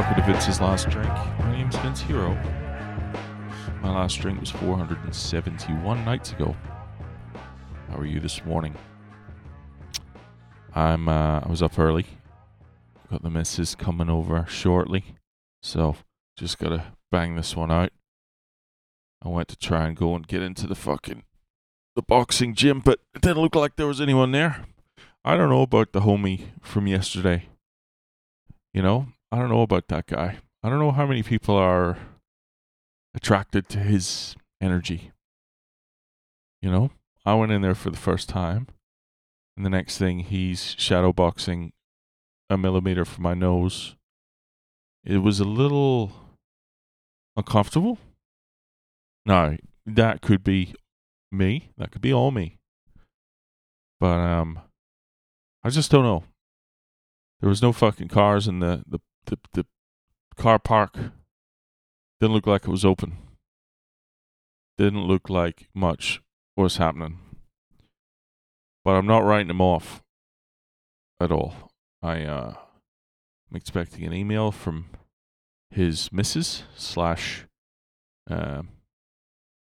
welcome to His Last Drink. My name's Vince Hero. My last drink was 471 nights ago. How are you this morning? I'm. Uh, I was up early. Got the missus coming over shortly, so just gotta bang this one out. I went to try and go and get into the fucking the boxing gym, but it didn't look like there was anyone there. I don't know about the homie from yesterday. You know, I don't know about that guy. I don't know how many people are attracted to his energy. You know, I went in there for the first time, and the next thing he's shadow boxing a millimeter from my nose. It was a little uncomfortable. Now, that could be me. That could be all me. But um I just don't know. There was no fucking cars in the the the, the car park. Didn't look like it was open. Didn't look like much was happening. But I'm not writing him off at all. I uh I'm expecting an email from his missus slash uh,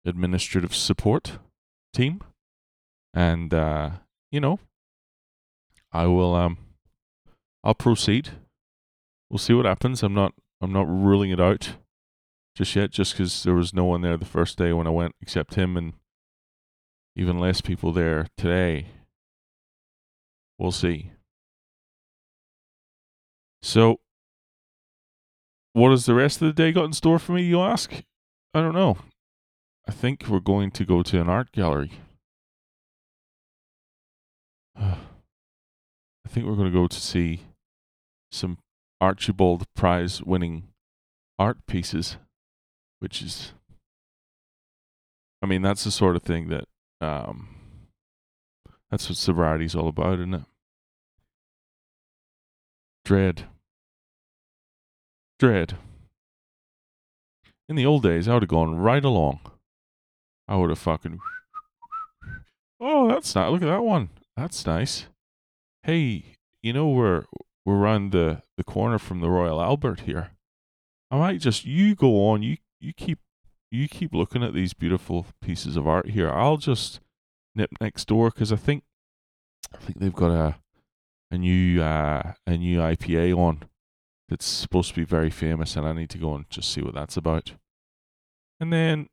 administrative support team, and uh, you know, I will um, I'll proceed. We'll see what happens. I'm not I'm not ruling it out just yet, just because there was no one there the first day when I went except him and even less people there today. We'll see. So, what has the rest of the day got in store for me, you ask? I don't know. I think we're going to go to an art gallery. I think we're going to go to see some Archibald Prize winning art pieces, which is, I mean, that's the sort of thing that, um, that's what sobriety's all about, isn't it? Dread. Dread. In the old days, I would have gone right along. I would have fucking. Oh, that's not. Look at that one. That's nice. Hey, you know we're we're around the the corner from the Royal Albert here. I might just you go on. You you keep you keep looking at these beautiful pieces of art here. I'll just nip next door because I think I think they've got a a new uh, a new IPA on that's supposed to be very famous, and I need to go and just see what that's about. And then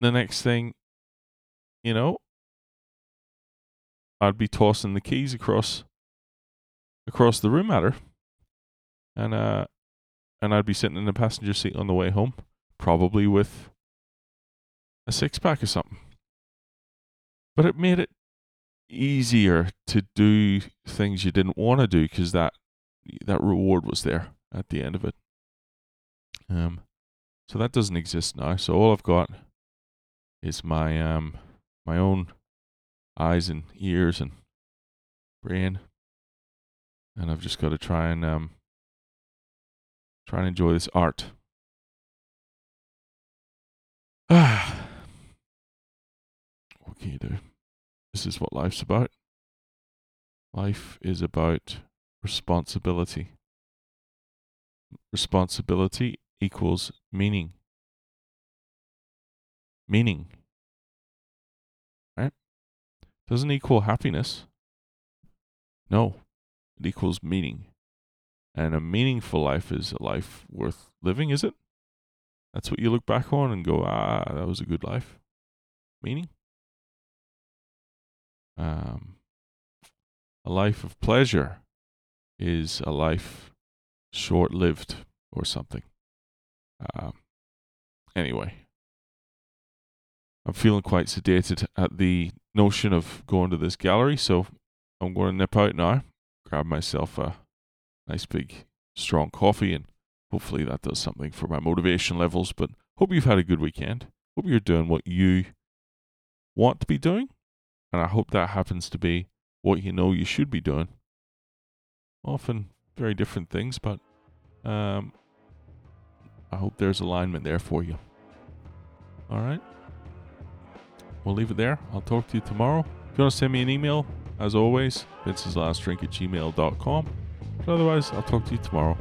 the next thing, you know, I'd be tossing the keys across across the room at her, and uh, and I'd be sitting in the passenger seat on the way home, probably with a six pack or something. But it made it easier to do things you didn't want to do because that that reward was there at the end of it. Um, so that doesn't exist now. So all I've got is my um my own eyes and ears and brain, and I've just got to try and um try and enjoy this art. Ah, what can you do? This is what life's about. Life is about responsibility. Responsibility equals meaning. Meaning. Right? Doesn't equal happiness. No, it equals meaning. And a meaningful life is a life worth living, is it? That's what you look back on and go, ah, that was a good life. Meaning? Um, a life of pleasure is a life short lived or something. Um, anyway, I'm feeling quite sedated at the notion of going to this gallery, so I'm going to nip out now, grab myself a nice big strong coffee, and hopefully that does something for my motivation levels. But hope you've had a good weekend. Hope you're doing what you want to be doing, and I hope that happens to be what you know you should be doing. Often very different things, but um, I hope there's alignment there for you. All right. We'll leave it there. I'll talk to you tomorrow. If you want to send me an email, as always, Vince's last drink at gmail.com. Otherwise, I'll talk to you tomorrow.